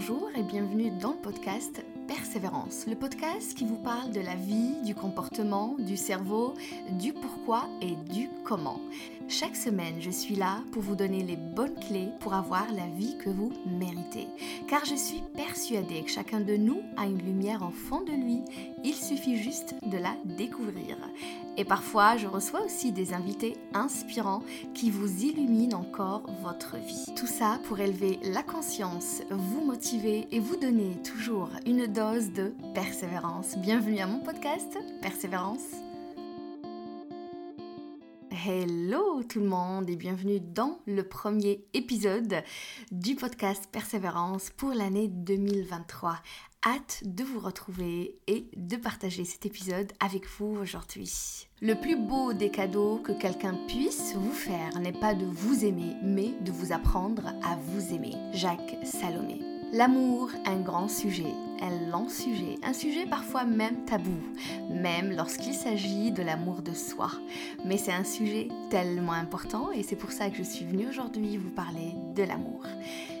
Bonjour et bienvenue dans le podcast Persévérance, le podcast qui vous parle de la vie, du comportement, du cerveau, du pourquoi et du comment. Chaque semaine, je suis là pour vous donner les bonnes clés pour avoir la vie que vous méritez. Car je suis persuadée que chacun de nous a une lumière en fond de lui, il suffit juste de la découvrir. Et parfois, je reçois aussi des invités inspirants qui vous illuminent encore votre vie. Tout ça pour élever la conscience, vous motiver et vous donner toujours une dose de persévérance. Bienvenue à mon podcast Persévérance. Hello tout le monde et bienvenue dans le premier épisode du podcast Persévérance pour l'année 2023. Hâte de vous retrouver et de partager cet épisode avec vous aujourd'hui. Le plus beau des cadeaux que quelqu'un puisse vous faire n'est pas de vous aimer, mais de vous apprendre à vous aimer. Jacques Salomé. L'amour, un grand sujet, un long sujet, un sujet parfois même tabou, même lorsqu'il s'agit de l'amour de soi. Mais c'est un sujet tellement important et c'est pour ça que je suis venue aujourd'hui vous parler de l'amour.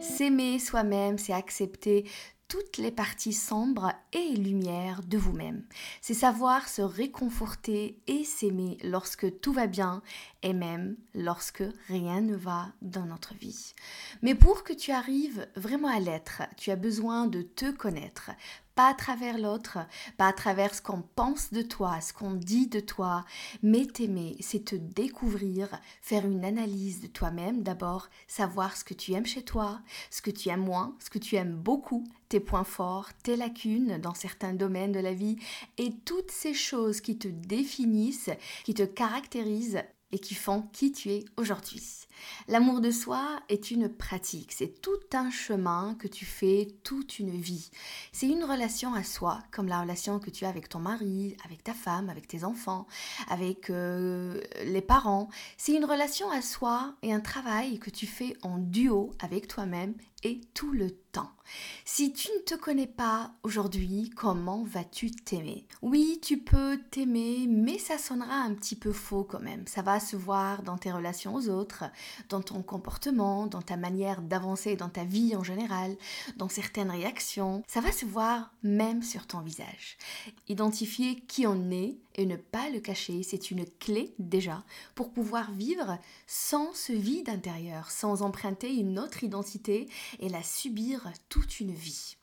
S'aimer soi-même, c'est accepter toutes les parties sombres et lumières de vous-même. C'est savoir se réconforter et s'aimer lorsque tout va bien et même lorsque rien ne va dans notre vie. Mais pour que tu arrives vraiment à l'être, tu as besoin de te connaître, pas à travers l'autre, pas à travers ce qu'on pense de toi, ce qu'on dit de toi, mais t'aimer, c'est te découvrir, faire une analyse de toi-même d'abord, savoir ce que tu aimes chez toi, ce que tu aimes moins, ce que tu aimes beaucoup, tes points forts, tes lacunes dans certains domaines de la vie et toutes ces choses qui te définissent, qui te caractérisent et qui font qui tu es aujourd'hui. L'amour de soi est une pratique, c'est tout un chemin que tu fais toute une vie. C'est une relation à soi, comme la relation que tu as avec ton mari, avec ta femme, avec tes enfants, avec euh, les parents. C'est une relation à soi et un travail que tu fais en duo avec toi-même et tout le temps. Si tu ne te connais pas aujourd'hui, comment vas-tu t'aimer? Oui, tu peux t'aimer, mais ça sonnera un petit peu faux quand même. Ça va se voir dans tes relations aux autres, dans ton comportement, dans ta manière d'avancer dans ta vie en général, dans certaines réactions. Ça va se voir même sur ton visage. Identifier qui on est et ne pas le cacher, c'est une clé déjà pour pouvoir vivre sans ce vide intérieur, sans emprunter une autre identité et la subir toute une vie.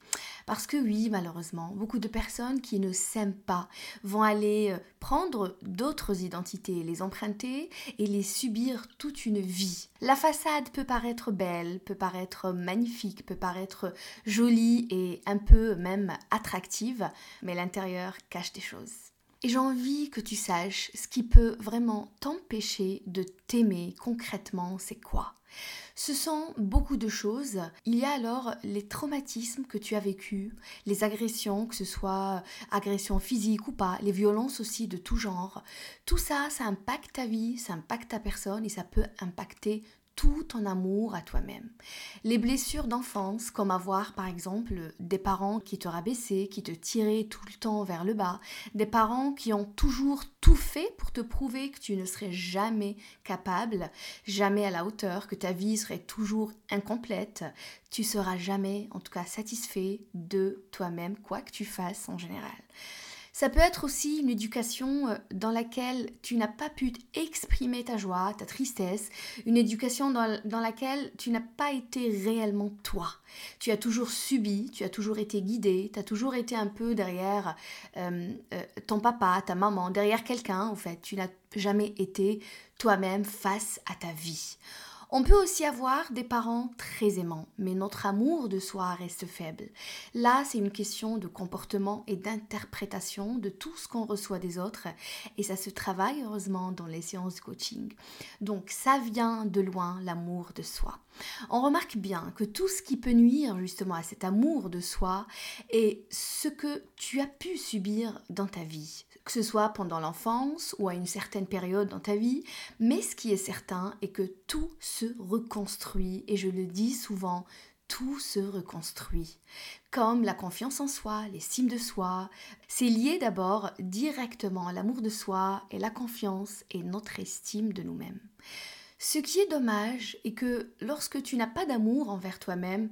Parce que oui, malheureusement, beaucoup de personnes qui ne s'aiment pas vont aller euh, prendre d'autres identités, les emprunter et les subir toute une vie. La façade peut paraître belle, peut paraître magnifique, peut paraître jolie et un peu même attractive, mais l'intérieur cache des choses. Et j'ai envie que tu saches ce qui peut vraiment t'empêcher de t'aimer concrètement, c'est quoi? Ce sont beaucoup de choses. Il y a alors les traumatismes que tu as vécus, les agressions, que ce soit agressions physiques ou pas, les violences aussi de tout genre. Tout ça, ça impacte ta vie, ça impacte ta personne et ça peut impacter tout ton amour à toi-même. Les blessures d'enfance, comme avoir par exemple des parents qui te rabaissaient, qui te tiraient tout le temps vers le bas, des parents qui ont toujours tout fait pour te prouver que tu ne serais jamais capable, jamais à la hauteur, que ta vie serait toujours incomplète, tu seras jamais en tout cas satisfait de toi-même, quoi que tu fasses en général. Ça peut être aussi une éducation euh, dans laquelle tu n'as pas pu exprimer ta joie, ta tristesse, une éducation dans, laquelle tu n'as pas été réellement toi. Tu as toujours subi, tu as toujours été guidé, tu as toujours été un peu derrière euh, euh, ton papa, ta maman, derrière quelqu'un en fait. Tu n'as jamais été toi-même face à ta vie. On peut aussi avoir des parents très aimants, mais notre amour de soi reste faible. Là, c'est une question de comportement et d'interprétation de tout ce qu'on reçoit des autres, et ça se travaille heureusement dans les séances de coaching. Donc ça vient de loin, l'amour de soi. On remarque bien que tout ce qui peut nuire justement à cet amour de soi est ce que tu as pu subir dans ta vie, que ce soit pendant l'enfance ou à une certaine période dans ta vie, mais ce qui est certain est que tout se reconstruit, et je le dis souvent, tout se reconstruit. Comme la confiance en soi, l'estime de soi, c'est lié d'abord directement à l'amour de soi et la confiance et notre estime de nous-mêmes. Ce qui est dommage est que lorsque tu n'as pas d'amour envers toi-même,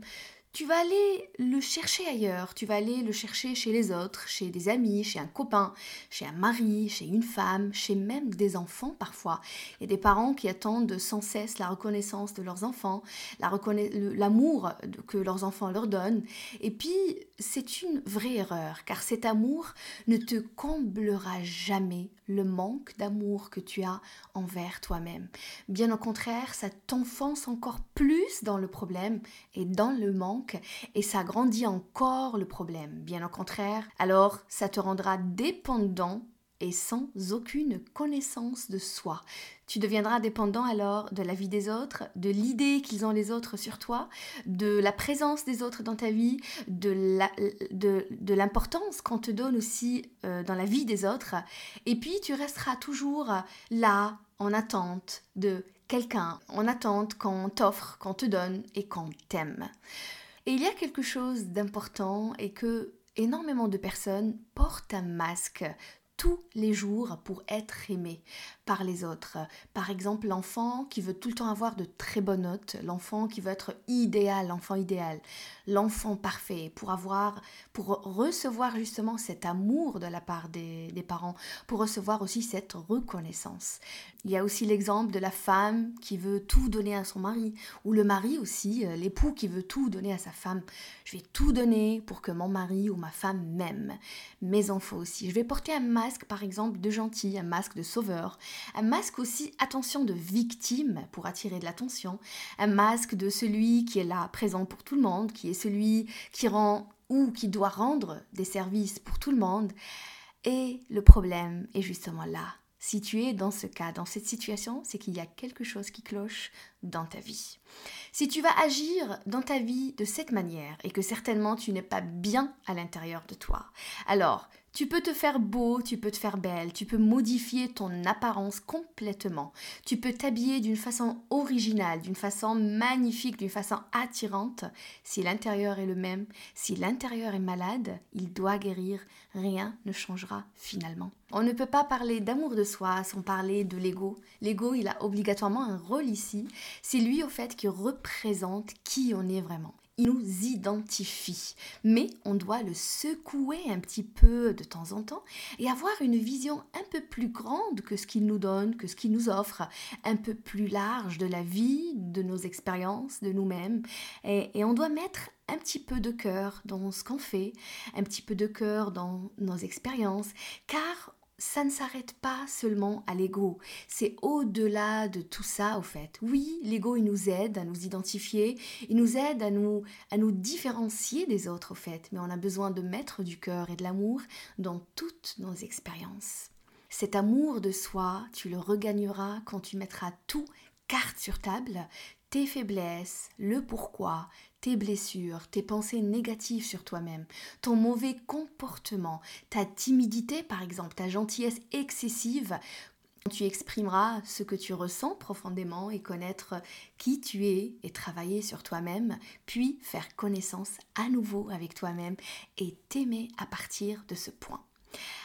tu vas aller le chercher ailleurs, tu vas aller le chercher chez les autres, chez des amis, chez un copain, chez un mari, chez une femme, chez même des enfants parfois. Il y a des parents qui attendent sans cesse la reconnaissance de leurs enfants, l'amour que leurs enfants leur donnent. Et puis, c'est une vraie erreur, car cet amour ne te comblera jamais le manque d'amour que tu as envers toi-même. Bien au contraire, ça t'enfonce encore plus dans le problème et dans le manque, et ça grandit encore le problème. Bien au contraire, alors ça te rendra dépendant et sans aucune connaissance de soi. Tu deviendras dépendant alors de la vie des autres, de l'idée qu'ils ont les autres sur toi, de la présence des autres dans ta vie, de l'importance qu'on te donne aussi euh, dans la vie des autres. Et puis tu resteras toujours là, en attente de quelqu'un, en attente qu'on t'offre, qu'on te donne et qu'on t'aime. Et il y a quelque chose d'important et que énormément de personnes portent un masque tous les jours pour être aimé par les autres. Par exemple, l'enfant qui veut tout le temps avoir de très bonnes notes, l'enfant qui veut être idéal, l'enfant idéal, l'enfant parfait, pour avoir, pour recevoir justement cet amour de la part des, des parents, pour recevoir aussi cette reconnaissance. Il y a aussi l'exemple de la femme qui veut tout donner à son mari, ou le mari aussi, euh, l'époux qui veut tout donner à sa femme. Je vais tout donner pour que mon mari ou ma femme m'aime. Mes enfants aussi. Je vais porter un masque, par exemple, de gentil, un masque de sauveur, un masque aussi, attention, de victime pour attirer de l'attention, un masque de celui qui est là, présent pour tout le monde, qui est celui qui rend ou qui doit rendre des services pour tout le monde. Et le problème est justement là si tu es dans ce cas, dans cette situation, c'est qu'il y a quelque chose qui cloche dans ta vie. Si tu vas agir dans ta vie de cette manière et que certainement tu n'es pas bien à l'intérieur de toi, alors tu peux te faire beau, tu peux te faire belle, tu peux modifier ton apparence complètement, tu peux t'habiller d'une façon originale, d'une façon magnifique, d'une façon attirante. Si l'intérieur est le même, si l'intérieur est malade, il doit guérir, rien ne changera finalement. On ne peut pas parler d'amour de soi sans parler de l'ego. L'ego, il a obligatoirement un rôle ici. C'est lui au fait qui représente qui on est vraiment il nous identifie. Mais on doit le secouer un petit peu de temps en temps et avoir une vision un peu plus grande que ce qu'il nous donne, que ce qu'il nous offre, un peu plus large de la vie, de nos expériences, de nous-mêmes. Et, on doit mettre un petit peu de cœur dans ce qu'on fait, un petit peu de cœur dans nos expériences, car ça ne s'arrête pas seulement à l'ego, c'est au-delà de tout ça au fait. Oui, l'ego il nous aide à nous identifier, il nous aide à nous à nous différencier des autres au fait, mais on a besoin de mettre du cœur et de l'amour dans toutes nos expériences. Cet amour de soi, tu le regagneras quand tu mettras tout carte sur table, tes faiblesses, le pourquoi, tes blessures, tes pensées négatives sur toi-même, ton mauvais comportement, ta timidité par exemple, ta gentillesse excessive, tu exprimeras ce que tu ressens profondément et connaître qui tu es et travailler sur toi-même, puis faire connaissance à nouveau avec toi-même et t'aimer à partir de ce point.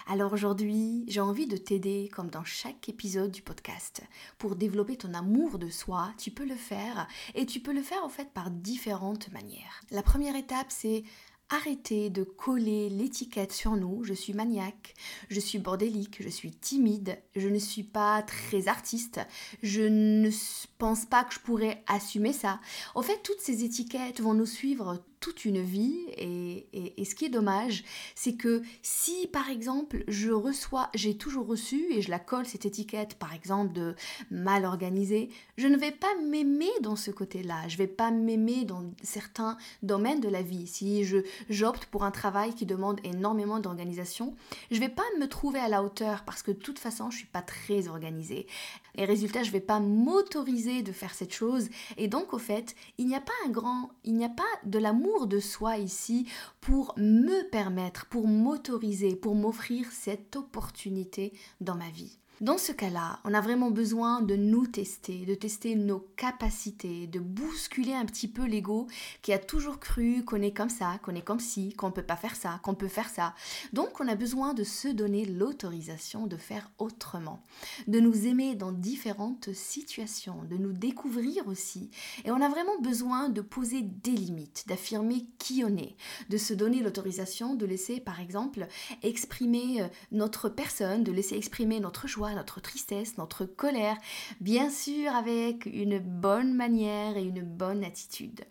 Alors aujourd'hui, j'ai envie de t'aider, comme dans chaque épisode du podcast, pour développer ton amour de soi. Tu peux le faire et tu peux le faire en fait par différentes manières. La première étape, c'est arrêter de coller l'étiquette sur nous. Je suis maniaque, je suis bordélique, je suis timide, je ne suis pas très artiste, je ne pense pas que je pourrais assumer ça. En fait, toutes ces étiquettes vont nous suivre toute une vie et, ce qui est dommage, c'est que si par exemple je reçois, j'ai toujours reçu et je la colle cette étiquette par exemple de mal organisée, je ne vais pas m'aimer dans ce côté-là, je vais pas m'aimer dans certains domaines de la vie. Si je j'opte pour un travail qui demande énormément d'organisation, je vais pas me trouver à la hauteur parce que de toute façon je suis pas très organisée. Et résultat, je vais pas m'autoriser de faire cette chose et donc au fait, il n'y a pas un grand, il n'y a pas de l'amour de soi ici pour me permettre, pour m'autoriser, pour m'offrir cette opportunité dans ma vie. Dans ce cas-là, on a vraiment besoin de nous tester, de tester nos capacités, de bousculer un petit peu l'ego qui a toujours cru qu'on est comme ça, qu'on est comme ci, qu'on ne peut pas faire ça, qu'on peut faire ça. Donc on a besoin de se donner l'autorisation de faire autrement, de nous aimer dans différentes situations, de nous découvrir aussi. Et on a vraiment besoin de poser des limites, d'affirmer qui on est, de se donner l'autorisation de laisser par exemple exprimer euh, notre personne, de laisser exprimer notre joie notre tristesse, notre colère, bien sûr avec une bonne manière et une bonne attitude.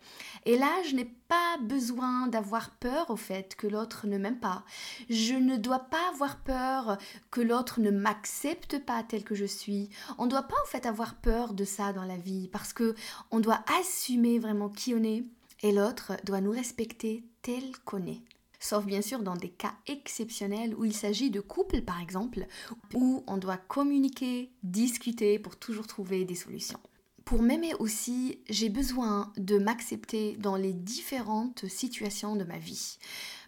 Et là, je n'ai pas besoin d'avoir peur au fait que l'autre ne m'aime pas. Je ne dois pas avoir peur que l'autre ne m'accepte pas tel que je suis. On ne doit pas au fait avoir peur de ça dans la vie parce que on doit assumer vraiment qui on est et l'autre doit nous respecter tel qu'on est sauf bien sûr dans des cas exceptionnels où il s'agit de couples par exemple, où on doit communiquer, discuter pour toujours trouver des solutions. Pour m'aimer aussi, j'ai besoin de m'accepter dans les différentes situations de ma vie.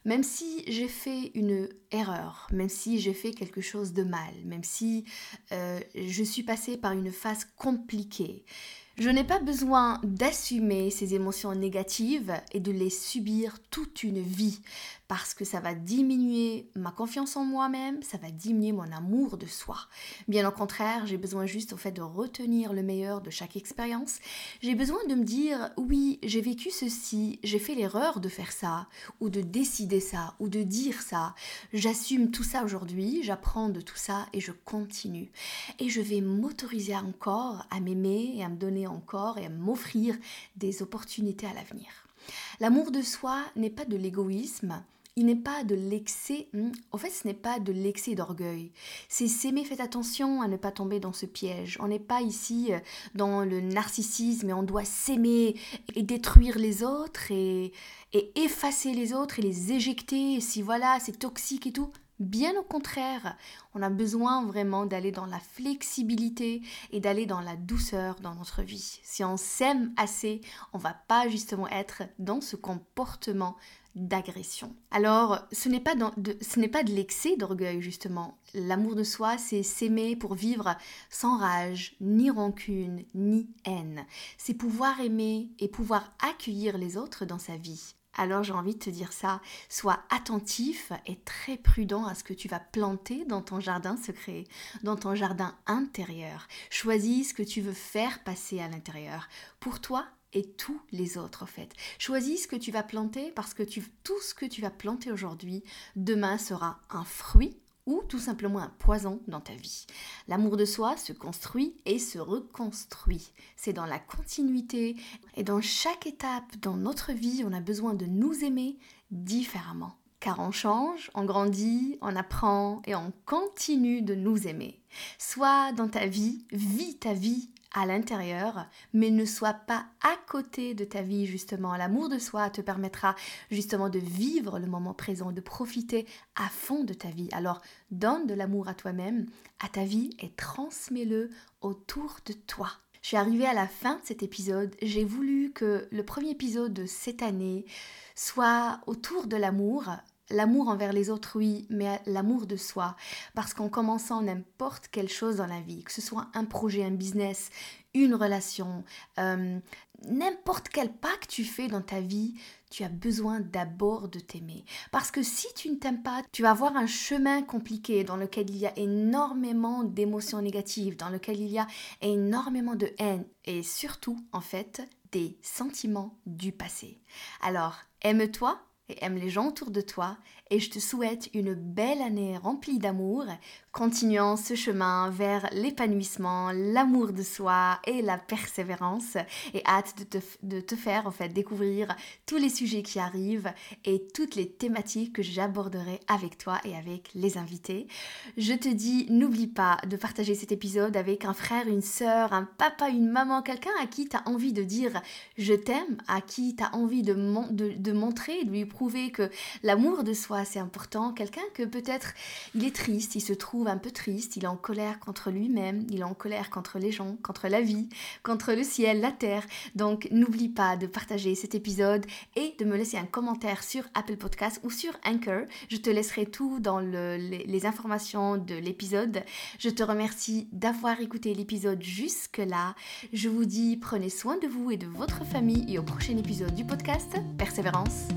Même si j'ai fait une erreur, même si j'ai fait quelque chose de mal, même si euh, je suis passée par une phase compliquée, je n'ai pas besoin d'assumer ces émotions négatives et de les subir toute une vie parce que ça va diminuer ma confiance en moi-même, ça va diminuer mon amour de soi. Bien au contraire, j'ai besoin juste au fait de retenir le meilleur de chaque expérience. J'ai besoin de me dire oui, j'ai vécu ceci, j'ai fait l'erreur de faire ça ou de décider ça ou de dire ça. J'assume tout ça aujourd'hui, j'apprends de tout ça et je continue. Et je vais m'autoriser encore à m'aimer et à me donner encore et à m'offrir des opportunités à l'avenir. L'amour de soi n'est pas de l'égoïsme, il n'est pas de l'excès, en hmm, fait ce n'est pas de l'excès d'orgueil, c'est s'aimer, faites attention à ne pas tomber dans ce piège. On n'est pas ici euh, dans le narcissisme et on doit s'aimer et détruire les autres et, et effacer les autres et les éjecter si voilà c'est toxique et tout. Bien au contraire, on a besoin vraiment d'aller dans la flexibilité et d'aller dans la douceur dans notre vie. Si on s'aime assez, on va pas justement être dans ce comportement d'agression. Alors, ce n'est pas, de, l'excès d'orgueil, justement. L'amour de soi, c'est s'aimer pour vivre sans rage, ni rancune, ni haine. C'est pouvoir aimer et pouvoir accueillir les autres dans sa vie. Alors j'ai envie de te dire ça, sois attentif et très prudent à ce que tu vas planter dans ton jardin secret, dans ton jardin intérieur. Choisis ce que tu veux faire passer à l'intérieur, pour toi et tous les autres en fait. Choisis ce que tu vas planter parce que tout ce que tu vas planter aujourd'hui, demain sera un fruit ou tout simplement un poison dans ta vie. L'amour de soi se construit et se reconstruit. C'est dans la continuité et dans chaque étape dans notre vie, on a besoin de nous aimer différemment. Car on change, on grandit, on apprend et on continue de nous aimer. Soit dans ta vie, vis ta vie à l'intérieur, mais ne sois pas à côté de ta vie justement. L'amour de soi te permettra justement de vivre le moment présent, de profiter à fond de ta vie. Alors donne de l'amour à toi-même, à ta vie et transmets-le autour de toi. Je suis arrivée à la fin de cet épisode. J'ai voulu que le premier épisode de cette année soit autour de l'amour, L'amour envers les autres, oui, mais l'amour de soi. Parce qu'en commençant n'importe quelle chose dans la vie, que ce soit un projet, un business, une relation, euh, n'importe quel pas que tu fais dans ta vie, tu as besoin d'abord de t'aimer. Parce que si tu ne t'aimes pas, tu vas avoir un chemin compliqué dans lequel il y a énormément d'émotions négatives, dans lequel il y a énormément de haine et surtout, en fait, des sentiments du passé. Alors, aime-toi et aime les gens autour de toi et je te souhaite une belle année remplie d'amour, continuant ce chemin vers l'épanouissement, l'amour de soi et la persévérance et hâte de te, de te, faire en fait découvrir tous les sujets qui arrivent et toutes les thématiques que j'aborderai avec toi et avec les invités. Je te dis n'oublie pas de partager cet épisode avec un frère, une sœur, un papa, une maman, quelqu'un à qui tu as envie de dire je t'aime, à qui tu as envie de, de, de montrer, de lui prouver que l'amour de soi c'est important. Quelqu'un que peut-être il est triste, il se trouve un peu triste, il est en colère contre lui-même, il est en colère contre les gens, contre la vie, contre le ciel, la terre. Donc n'oublie pas de partager cet épisode et de me laisser un commentaire sur Apple Podcast ou sur Anchor. Je te laisserai tout dans les informations de l'épisode. Je te remercie d'avoir écouté l'épisode jusque-là. Je vous dis prenez soin de vous et de votre famille et au prochain épisode du podcast Persévérance